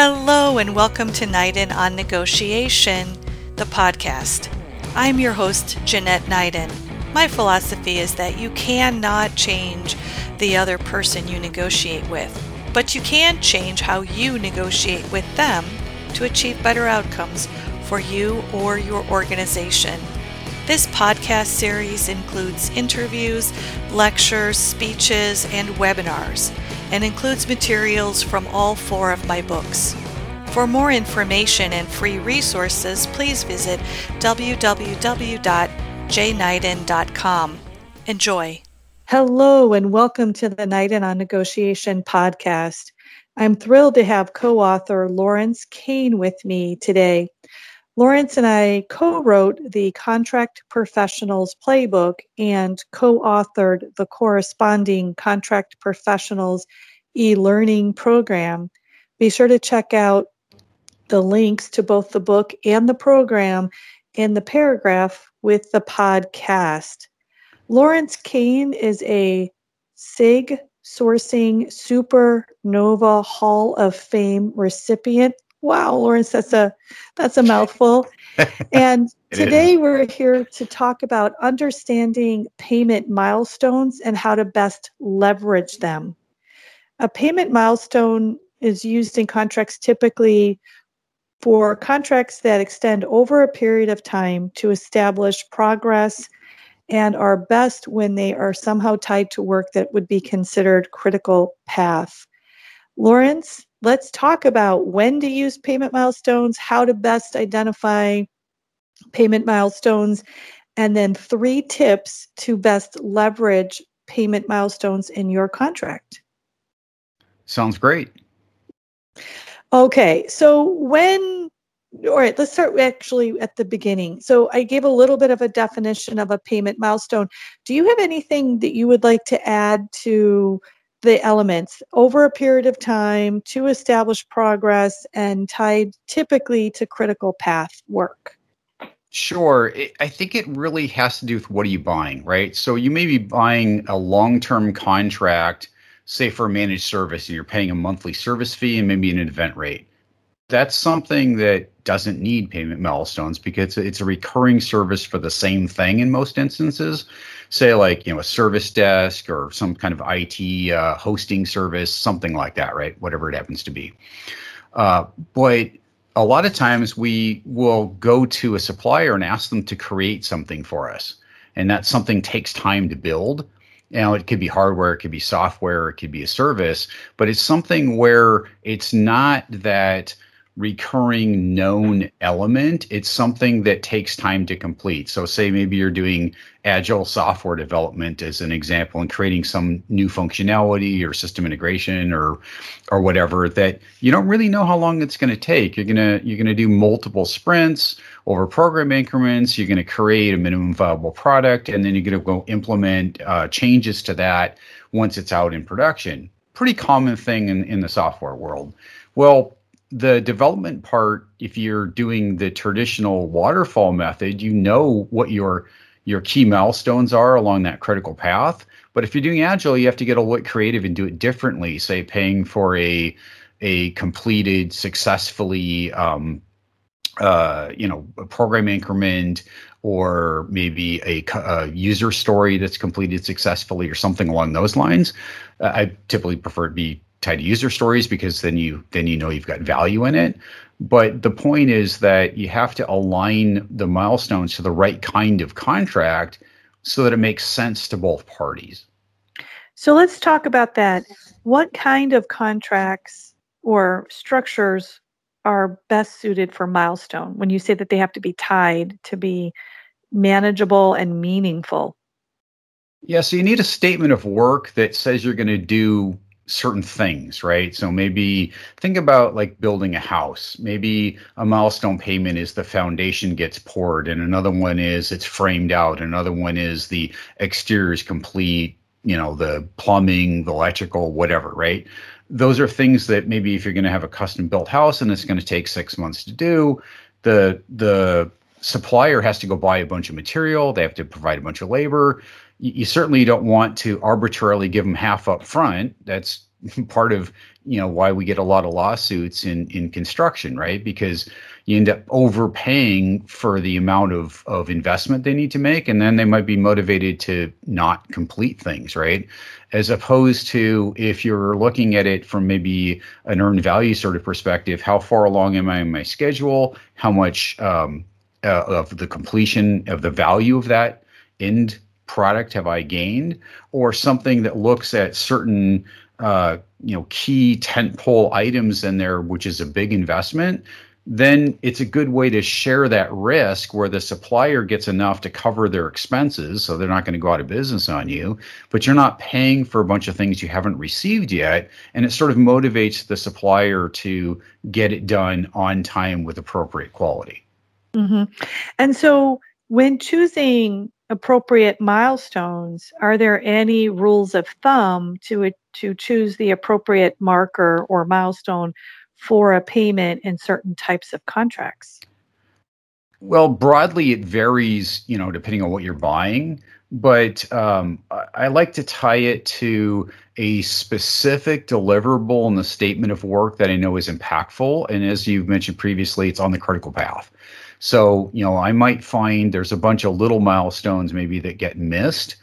Hello, and welcome to Knighton on Negotiation, the podcast. I'm your host, Jeanette Knighton. My philosophy is that you cannot change the other person you negotiate with, but you can change how you negotiate with them to achieve better outcomes for you or your organization. This podcast series includes interviews, lectures, speeches, and webinars, and includes materials from all four of my books. For more information and free resources, please visit www.jknighton.com. Enjoy. Hello, and welcome to the Knighton on Negotiation podcast. I'm thrilled to have co author Lawrence Kane with me today. Lawrence and I co wrote the Contract Professionals Playbook and co authored the corresponding Contract Professionals e learning program. Be sure to check out the links to both the book and the program in the paragraph with the podcast. Lawrence Kane is a SIG Sourcing Supernova Hall of Fame recipient Wow, Lawrence, that's a that's a mouthful. and today is. we're here to talk about understanding payment milestones and how to best leverage them. A payment milestone is used in contracts typically for contracts that extend over a period of time to establish progress and are best when they are somehow tied to work that would be considered critical path. Lawrence, let's talk about when to use payment milestones, how to best identify payment milestones, and then three tips to best leverage payment milestones in your contract. Sounds great. Okay, so when, all right, let's start actually at the beginning. So I gave a little bit of a definition of a payment milestone. Do you have anything that you would like to add to? The elements over a period of time to establish progress and tied typically to critical path work? Sure. I think it really has to do with what are you buying, right? So you may be buying a long term contract, say for a managed service, and you're paying a monthly service fee and maybe an event rate. That's something that doesn't need payment milestones because it's a recurring service for the same thing in most instances say like you know a service desk or some kind of IT uh, hosting service, something like that, right? Whatever it happens to be. Uh, but a lot of times we will go to a supplier and ask them to create something for us, and that something takes time to build. You know, it could be hardware, it could be software, it could be a service, but it's something where it's not that recurring known element. It's something that takes time to complete. So, say maybe you're doing agile software development as an example and creating some new functionality or system integration or or whatever that you don't really know how long it's going to take. You're gonna you're gonna do multiple sprints over program increments. You're going to create a minimum viable product, and then you're going to go implement uh, changes to that once it's out in production. Pretty common thing in, in the software world. Well, the development part, if you're doing the traditional waterfall method, you know what your your key milestones are along that critical path. But if you're doing agile, you have to get a little creative and do it differently. Say paying for a a completed successfully um, uh, you know a program increment or maybe a, a, user story that's completed successfully or something along those lines. Uh, I typically prefer to be tied to user stories because then you then you know you've got value in it. But the point is that you have to align the milestones to the right kind of contract so that it makes sense to both parties. So let's talk about that. What kind of contracts or structures are best suited for milestone when you say that they have to be tied to be manageable and meaningful? Yeah so you need a statement of work that says you're going to do certain things, right? So maybe think about like building a house. Maybe a milestone payment is the foundation gets poured, and another one is it's framed out. Another one is the exterior is complete, you know, the plumbing, the electrical, whatever, right? Those are things that maybe if you're going to have a custom built house and it's going to take six months to do, the the supplier has to go buy a bunch of material. They have to provide a bunch of labor you, certainly don't want to arbitrarily give them half up front. That's part of you know why we get a lot of lawsuits in in construction, right? Because you end up overpaying for the amount of of investment they need to make, and then they might be motivated to not complete things, right? As opposed to if you're looking at it from maybe an earned value sort of perspective, how far along am I in my schedule? How much um, uh, of the completion of the value of that end product have I gained, or something that looks at certain uh, you know key tentpole items in there, which is a big investment, then it's a good way to share that risk where the supplier gets enough to cover their expenses, so they're not going to go out of business on you, but you're not paying for a bunch of things you haven't received yet, and it sort of motivates the supplier to get it done on time with appropriate quality. Mm-hmm. And so, when choosing appropriate milestones, are there any rules of thumb to to choose the appropriate marker or milestone for a payment in certain types of contracts? Well, broadly, it varies, you know, depending on what you're buying. But um, I like to tie it to a specific deliverable in the statement of work that I know is impactful. And as you've mentioned previously, it's on the critical path. So, you know, I might find there's a bunch of little milestones maybe that get missed,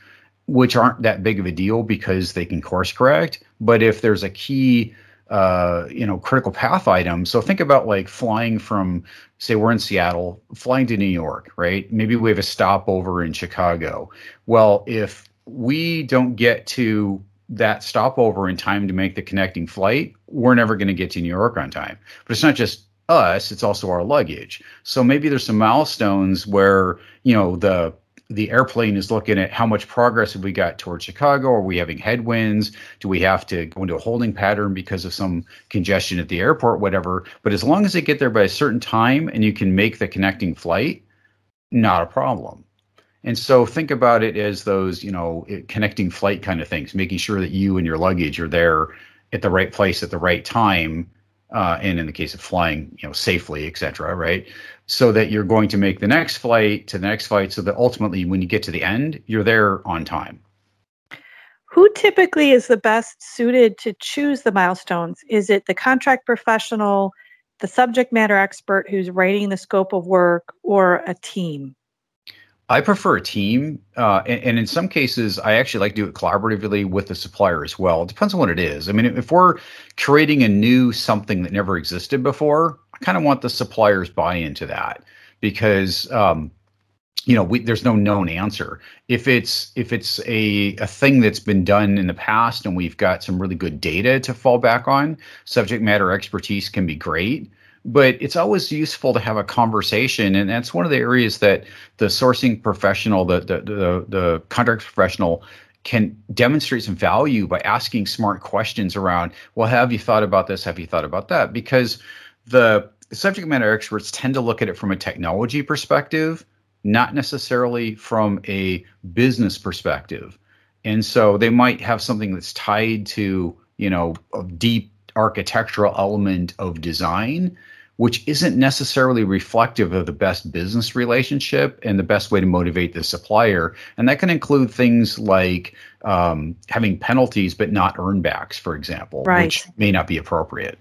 which aren't that big of a deal because they can course correct. But if there's a key, uh, you know, critical path item, so think about like flying from, say, we're in Seattle, flying to New York, right? Maybe we have a stopover in Chicago. Well, if we don't get to that stopover in time to make the connecting flight, we're never going to get to New York on time. But it's not just us, it's also our luggage. So maybe there's some milestones where, you know, the the airplane is looking at how much progress have we got towards Chicago? Are we having headwinds? Do we have to go into a holding pattern because of some congestion at the airport, whatever? But as long as they get there by a certain time and you can make the connecting flight, not a problem. And so think about it as those, you know, connecting flight kind of things, making sure that you and your luggage are there at the right place at the right time uh, and in the case of flying, you know, safely, et cetera, right? So that you're going to make the next flight to the next flight, so that ultimately, when you get to the end, you're there on time. Who typically is the best suited to choose the milestones? Is it the contract professional, the subject matter expert who's writing the scope of work, or a team? I prefer a team, uh, and, and, in some cases, I actually like to do it collaboratively with the supplier as well. It depends on what it is. I mean, if we're creating a new something that never existed before, I kind of want the supplier's buy into that because, um, you know, we, there's no known answer. If it's if it's a a thing that's been done in the past and we've got some really good data to fall back on, subject matter expertise can be great but it's always useful to have a conversation and that's one of the areas that the sourcing professional the the the, the contract professional can demonstrate some value by asking smart questions around well have you thought about this? Have you thought about that? Because the subject matter experts tend to look at it from a technology perspective not necessarily from a business perspective. And so they might have something that's tied to you know a deep architectural element of design which isn't necessarily reflective of the best business relationship and the best way to motivate the supplier. And that can include things like um, having penalties but not earnbacks, for example, right. which may not be appropriate.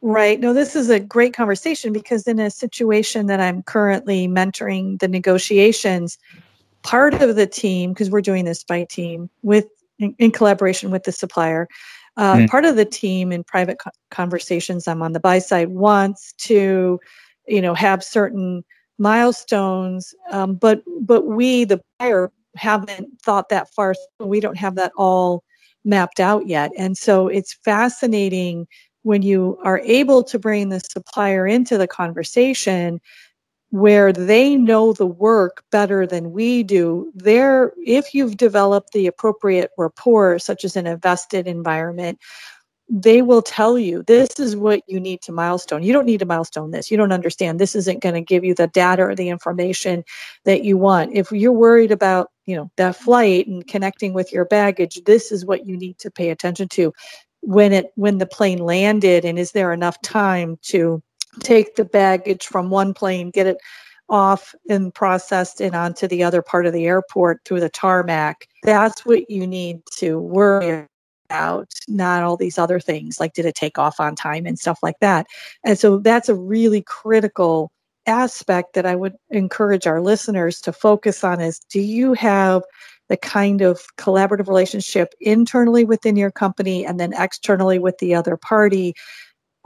Right. No, this is a great conversation because in a situation that I'm currently mentoring the negotiations, part of the team, because we're doing this by team with in, in collaboration with the supplier, uh, mm. Part of the team in private co- conversations, I'm on the buy side, wants to, you know, have certain milestones, um, but but we, the buyer, haven't thought that far. So we don't have that all mapped out yet, and so it's fascinating when you are able to bring the supplier into the conversation where they know the work better than we do there if you've developed the appropriate rapport such as an invested environment they will tell you this is what you need to milestone. You don't need to milestone this. You don't understand. This isn't going to give you the data or the information that you want. If you're worried about you know that flight and connecting with your baggage this is what you need to pay attention to. When it when the plane landed and is there enough time to take the baggage from one plane, get it off and processed and onto the other part of the airport through the tarmac. That's what you need to worry about, not all these other things like did it take off on time and stuff like that. And so that's a really critical aspect that I would encourage our listeners to focus on is do you have the kind of collaborative relationship internally within your company and then externally with the other party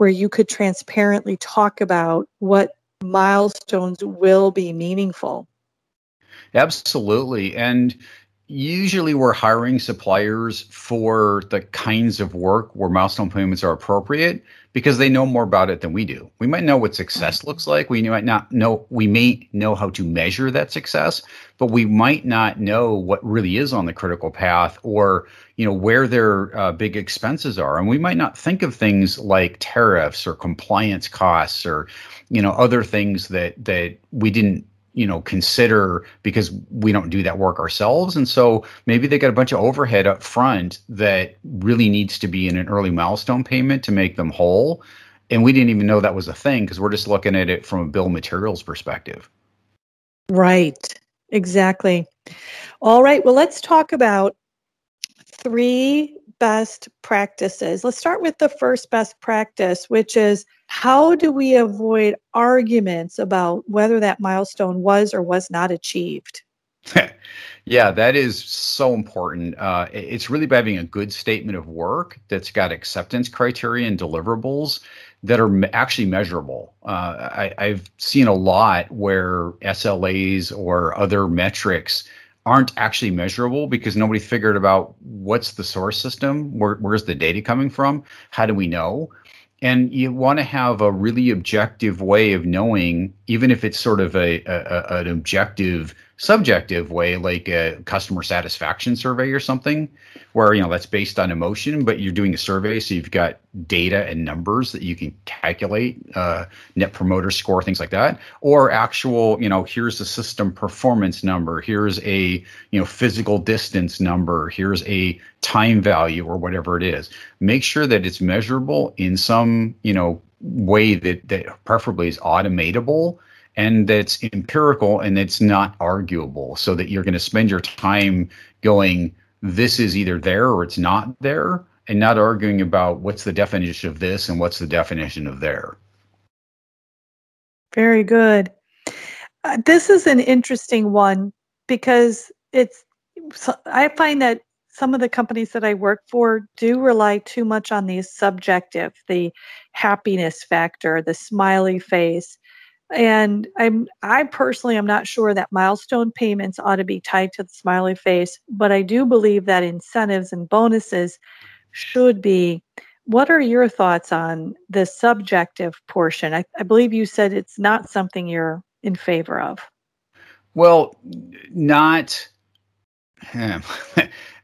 where you could transparently talk about what milestones will be meaningful. Absolutely. And usually we're hiring suppliers for the kinds of work where milestone payments are appropriate because they know more about it than we do. We might know what success looks like. We might not know, we may know how to measure that success, but we might not know what really is on the critical path or, you know, where their uh, big expenses are. And we might not think of things like tariffs or compliance costs or, you know, other things that, that we didn't you know consider because we don't do that work ourselves. And so maybe they got a bunch of overhead up front that really needs to be in an early milestone payment to make them whole. And we didn't even know that was a thing because we're just looking at it from a bill materials perspective. Right. Exactly. All right. Well let's talk about three best practices. Let's start with the first best practice which is how do we avoid arguments about whether that milestone was or was not achieved? yeah, that is so important. Uh, it's really by having a good statement of work that's got acceptance criteria and deliverables that are me- actually measurable. Uh, I, I've seen a lot where SLAs or other metrics aren't actually measurable because nobody figured about what's the source system, where, where's the data coming from, how do we know? And you want to have a really objective way of knowing even if it's sort of a, a, an objective subjective way like a customer satisfaction survey or something where you know that's based on emotion but you're doing a survey so you've got data and numbers that you can calculate uh, net promoter score things like that. Or actual you know here's the system performance number here's a you know physical distance number here's a time value or whatever it is. Make sure that it's measurable in some you know way that that preferably is automatable and that's empirical and it's not arguable. So that you're going to spend your time going this is either there or it's not there and not arguing about what's the definition of this and what's the definition of there. Very good. Uh, this is an interesting one because it's i find that some of the companies that I work for do rely too much on the subjective, the happiness factor, the smiley face, and i'm i personally am not sure that milestone payments ought to be tied to the smiley face but i do believe that incentives and bonuses should be what are your thoughts on the subjective portion i, I believe you said it's not something you're in favor of well not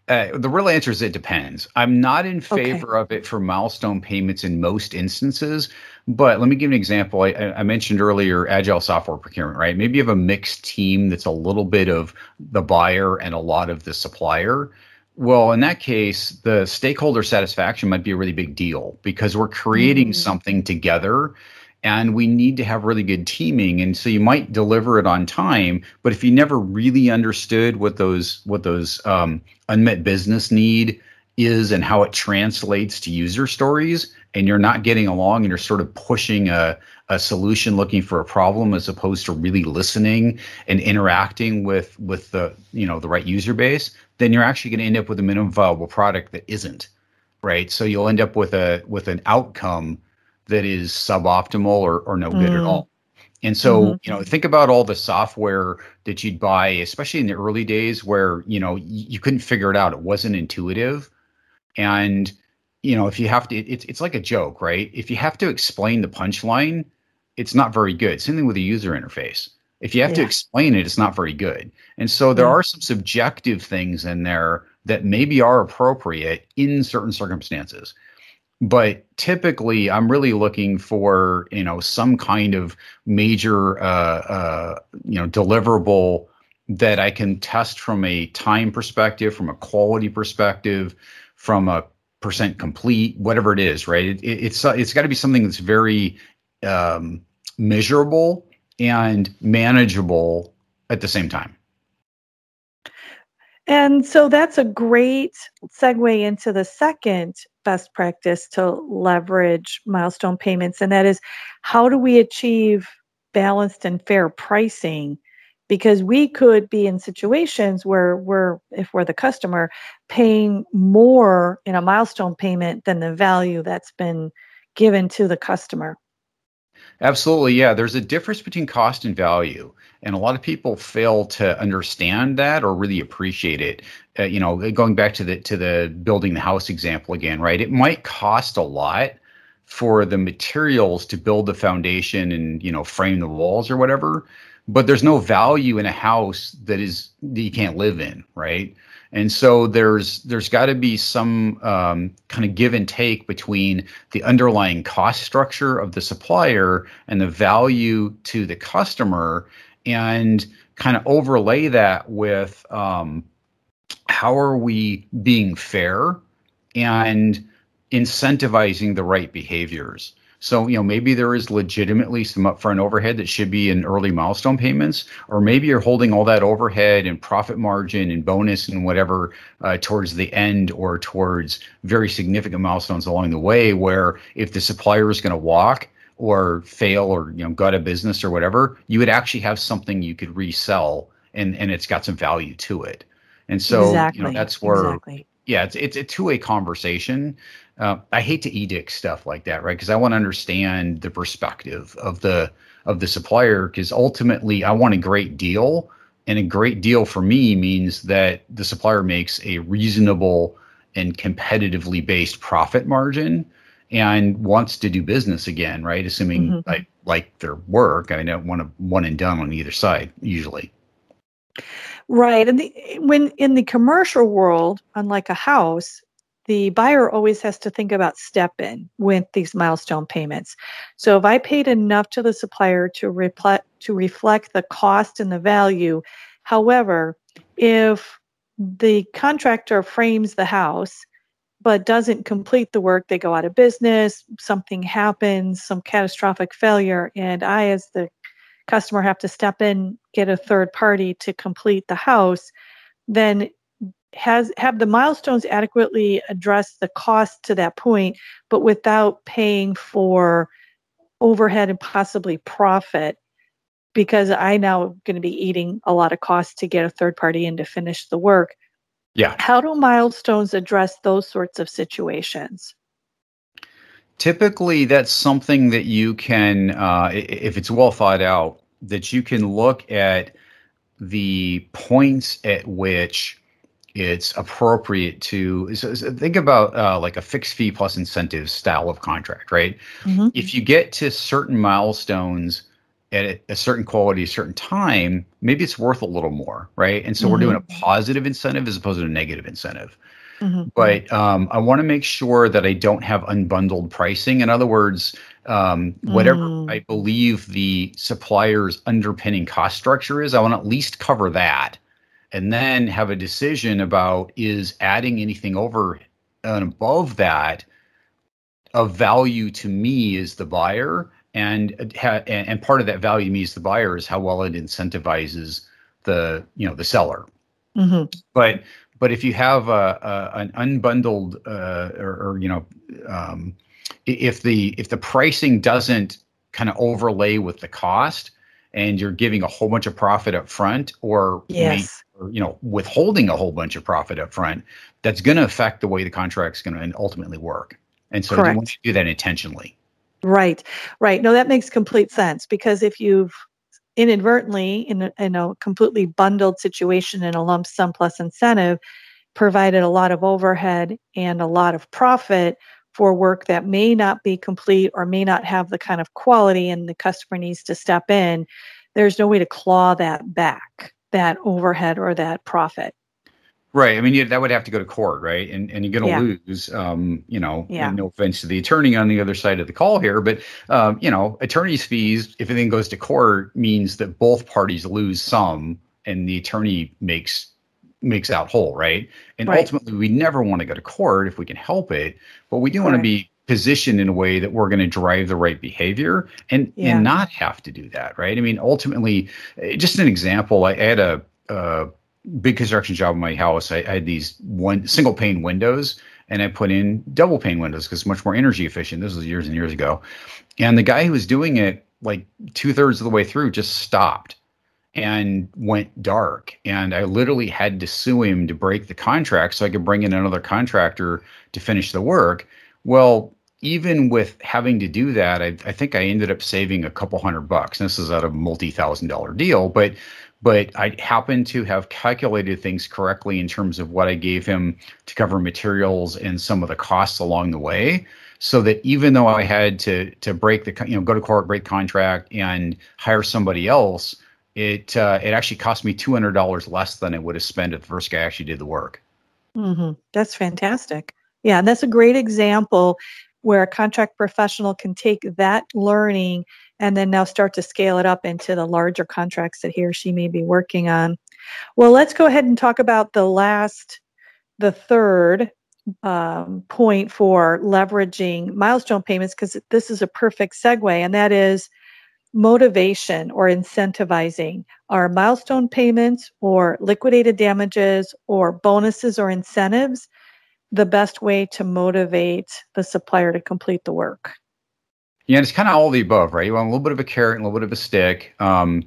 Uh, the real answer is it depends. I'm not in favor okay. of it for milestone payments in most instances, but let me give an example. I, I, mentioned earlier agile software procurement, right? Maybe you have a mixed team that's a little bit of the buyer and a lot of the supplier. Well, in that case, the stakeholder satisfaction might be a really big deal because we're creating mm-hmm. something together and we need to have really good teaming and so you might deliver it on time but if you never really understood what those what those um, unmet business need is and how it translates to user stories and you're not getting along and you're sort of pushing a, a solution looking for a problem as opposed to really listening and interacting with with the you know the right user base then you're actually going to end up with a minimum viable product that isn't right so you'll end up with a with an outcome that is suboptimal or, or no good mm. at all. And so, mm-hmm. you know, think about all the software that you'd buy, especially in the early days where, you know, you couldn't figure it out. It wasn't intuitive. And, you know, if you have to, it's, it's like a joke, right? If you have to explain the punchline, it's not very good. Same thing with a user interface. If you have yeah. to explain it, it's not very good. And so there yeah. are some subjective things in there that maybe are appropriate in certain circumstances but typically i'm really looking for you know some kind of major uh, uh, you know deliverable that i can test from a time perspective from a quality perspective from a percent complete whatever it is right it, it, it's it's got to be something that's very um, measurable and manageable at the same time And so that's a great segue into the second best practice to leverage milestone payments, and that is how do we achieve balanced and fair pricing? Because we could be in situations where we're, if we're the customer, paying more in a milestone payment than the value that's been given to the customer. Absolutely, yeah. There's a difference between cost and value, and a lot of people fail to understand that or really appreciate it. Uh, you know, going back to the to the building the house example again, right? It might cost a lot for the materials to build the foundation and you know frame the walls or whatever, but there's no value in a house that is that you can't live in, right? And so there's there's got to be some um, kind of give and take between the underlying cost structure of the supplier and the value to the customer, and kind of overlay that with um, how are we being fair and incentivizing the right behaviors. So, you know, maybe there is legitimately some upfront overhead that should be in early milestone payments, or maybe you're holding all that overhead and profit margin and bonus and whatever uh, towards the end or towards very significant milestones along the way, where if the supplier is going to walk or fail or, you know, gut a business or whatever, you would actually have something you could resell and, and it's got some value to it. And so, exactly. you know, that's where, exactly. Yeah, it's, it's a two way conversation. Uh, I hate to edict stuff like that, right? Because I want to understand the perspective of the of the supplier. Because ultimately, I want a great deal, and a great deal for me means that the supplier makes a reasonable and competitively based profit margin and wants to do business again, right? Assuming mm-hmm. I like their work. I don't want to one and done on either side usually. Right. And the, when in the commercial world, unlike a house, the buyer always has to think about step in with these milestone payments. So if I paid enough to the supplier to reflect to reflect the cost and the value, however, if the contractor frames the house but doesn't complete the work, they go out of business, something happens, some catastrophic failure, and I as the customer have to step in, get a third party to complete the house, then has have the milestones adequately address the cost to that point but without paying for overhead and possibly profit because i now am going to be eating a lot of cost to get a third party in to finish the work. Yeah. How do milestones address those sorts of situations typically that's something that you can uh, if it's well thought out that you can look at the points at which it's appropriate to so, so think about uh, like a fixed fee plus incentives style of contract, right? Mm-hmm. If you get to certain milestones at a, a, certain quality, a certain time, maybe it's worth a little more, right? And so mm-hmm. we're doing a mm-hmm. positive incentive as opposed to a negative incentive. Mm-hmm. But um, I want to make sure that I don't have unbalanced pricing. In other words, um, whatever mm. I believe the supplier's underpinning cost structure is, I want to at least cover that and then have a decision about is adding anything over and above that of value to me as the buyer and and part of that value to me as the buyer is how well it incentivizes the you know the seller mm-hmm. but but if you have a, a an unbalanced uh, or, or, you know um, if the if the pricing doesn't kind of overlay with the cost and you're giving a whole bunch of profit up front or yes. or, you know withholding a whole bunch of profit up front that's going to affect the way the contract's going to ultimately work. And so Correct. you want to do that intentionally. Right. Right. No that makes complete sense because if you've inadvertently in a, in a completely bundled situation in a lump sum plus incentive provided a lot of overhead and a lot of profit for work that may not be complete or may not have the kind of quality and the customer needs to step in there's no way to claw that back that overhead or that profit. Right. I mean, you, that would have to go to court, right? And and you're going to yeah. lose. Um, you know, yeah. no offense to the attorney on the other side of the call here, but um, you know, attorney's fees, if anything goes to court, means that both parties lose some, and the attorney makes makes out whole, right? And right. ultimately, we never want to go to court if we can help it, but we do want to be positioned in a way that we're going to drive the right behavior and yeah. and not have to do that right i mean ultimately just an example i had a uh, big construction job in my house, I, I had these one single pane windows and I put in double pane windows because it's much more energy efficient. This was years and years ago. And the guy who was doing it, like two thirds of the way through, just stopped and went dark. And I literally had to sue him to break the contract so I could bring in another contractor to finish the work. Well, even with having to do that, I, I think I ended up saving a couple hundred bucks. And this is at a multi thousand dollar deal, but but I happened to have calculated things correctly in terms of what I gave him to cover materials and some of the costs along the way. So that even though I had to to break the you know go to court, break contract, and hire somebody else, it uh, it actually cost me two hundred dollars less than it would have spent if the first guy actually did the work. Mm-hmm. That's fantastic. Yeah, that's a great example where a contract professional can take that learning and then now start to scale it up into the larger contracts that he or she may be working on. Well, let's go ahead and talk about the last, the third um, point for leveraging milestone payments because this is a perfect segue, and that is motivation or incentivizing are milestone payments or liquidated damages or bonuses or incentives the best way to motivate the supplier to complete the work yeah it's kind of all the above right you want a little bit of a carrot and a little bit of a stick um,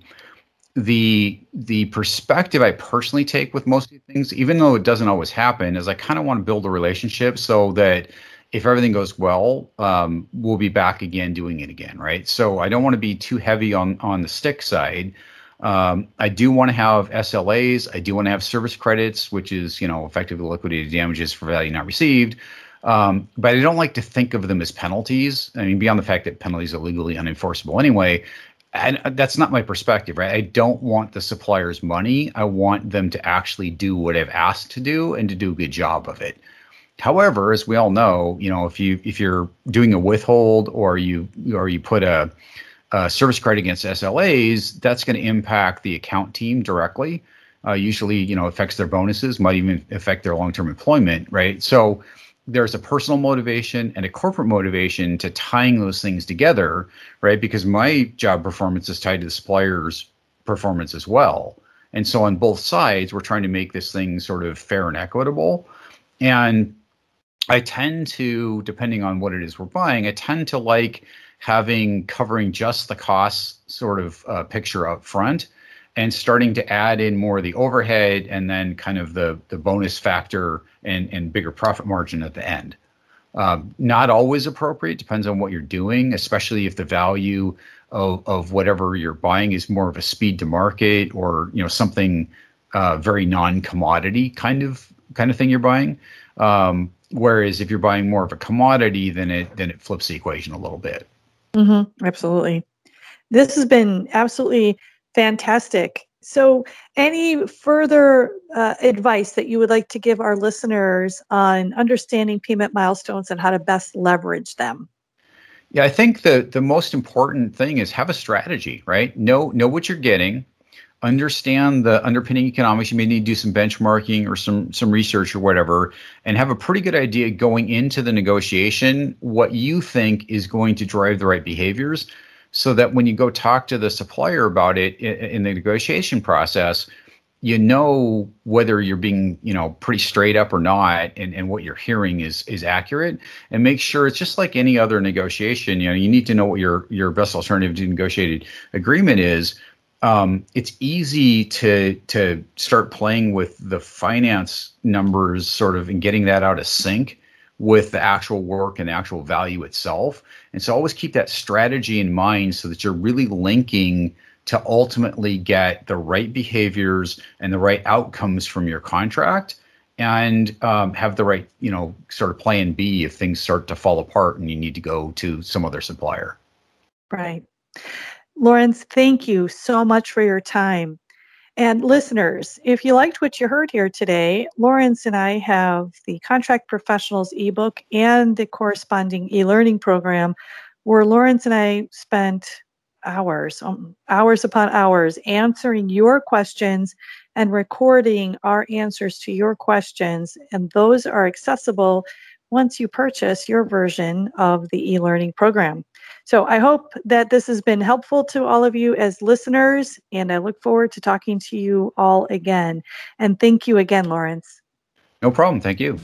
the the perspective i personally take with most of these things even though it doesn't always happen is i kind of want to build a relationship so that if everything goes well, um, we'll be back again doing it again, right? So I don't want to be too heavy on on the stick side. Um, I do want to have SLAs. I do want to have service credits, which is you know effectively liquidated damages for value not received. Um, but I don't like to think of them as penalties. I mean, beyond the fact that penalties are legally unenforceable anyway, and that's not my perspective, right? I don't want the supplier's money. I want them to actually do what I've asked to do and to do a good job of it. However, as we all know, you know, if you if you're doing a withhold or you or you put a, a service credit against SLAs, that's going to impact the account team directly. Uh, usually, you know, affects their bonuses, might even affect their long-term employment, right? So there's a personal motivation and a corporate motivation to tying those things together, right? Because my job performance is tied to the supplier's performance as well. And so on both sides, we're trying to make this thing sort of fair and equitable. And I tend to, depending on what it is we're buying, I tend to like having covering just the costs sort of uh, picture up front and starting to add in more of the overhead and then kind of the the bonus factor and, and bigger profit margin at the end. Um, not always appropriate, depends on what you're doing, especially if the value of, of whatever you're buying is more of a speed to market or you know something uh, very non-commodity kind of kind of thing you're buying. Um, Whereas if you're buying more of a commodity, then it then it flips the equation a little bit. Mm-hmm, absolutely. This has been absolutely fantastic. So, any further uh, advice that you would like to give our listeners on understanding payment milestones and how to best leverage them? Yeah, I think the the most important thing is have a strategy, right? Know know what you're getting, understand the underpinning economics. You may need to do some benchmarking or some some research or whatever, and have a pretty good idea going into the negotiation what you think is going to drive the right behaviors, so that when you go talk to the supplier about it in, the negotiation process, you know whether you're being you know pretty straight up or not and, and what you're hearing is is accurate. And make sure it's just like any other negotiation you know you need to know what your your best alternative to negotiated agreement is. Um, it's easy to to start playing with the finance numbers, sort of, and getting that out of sync with the actual work and actual value itself. And so, always keep that strategy in mind so that you're really linking to ultimately get the right behaviors and the right outcomes from your contract and um, have the right, you know, sort of plan B if things start to fall apart and you need to go to some other supplier. Right. Lawrence, thank you so much for your time. And listeners, if you liked what you heard here today, Lawrence and I have the Contract Professionals ebook and the corresponding e learning program where Lawrence and I spent hours, um, hours upon hours answering your questions and recording our answers to your questions. And those are accessible once you purchase your version of the e learning program. So I hope that this has been helpful to all of you as listeners, and I look forward to talking to you all again. And thank you again, Lawrence. No problem. Thank you.